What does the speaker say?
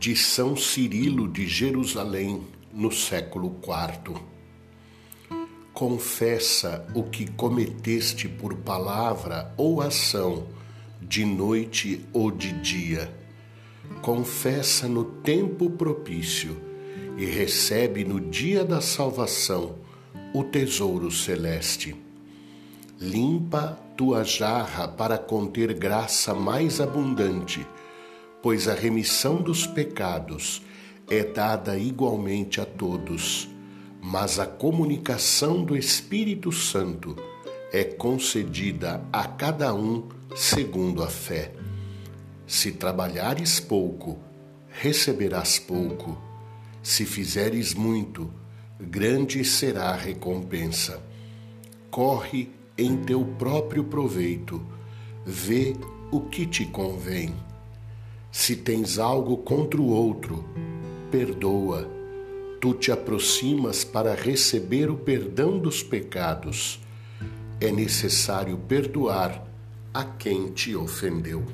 de São Cirilo de Jerusalém, no século IV. Confessa o que cometeste por palavra ou ação, de noite ou de dia. Confessa no tempo propício e recebe no dia da salvação o tesouro celeste. Limpa tua jarra para conter graça mais abundante pois a remissão dos pecados é dada igualmente a todos, mas a comunicação do Espírito Santo é concedida a cada um segundo a fé. Se trabalhares pouco, receberás pouco. Se fizeres muito, grande será a recompensa. Corre em teu próprio proveito, vê o que te convém. Se tens algo contra o outro, perdoa. Tu te aproximas para receber o perdão dos pecados. É necessário perdoar a quem te ofendeu.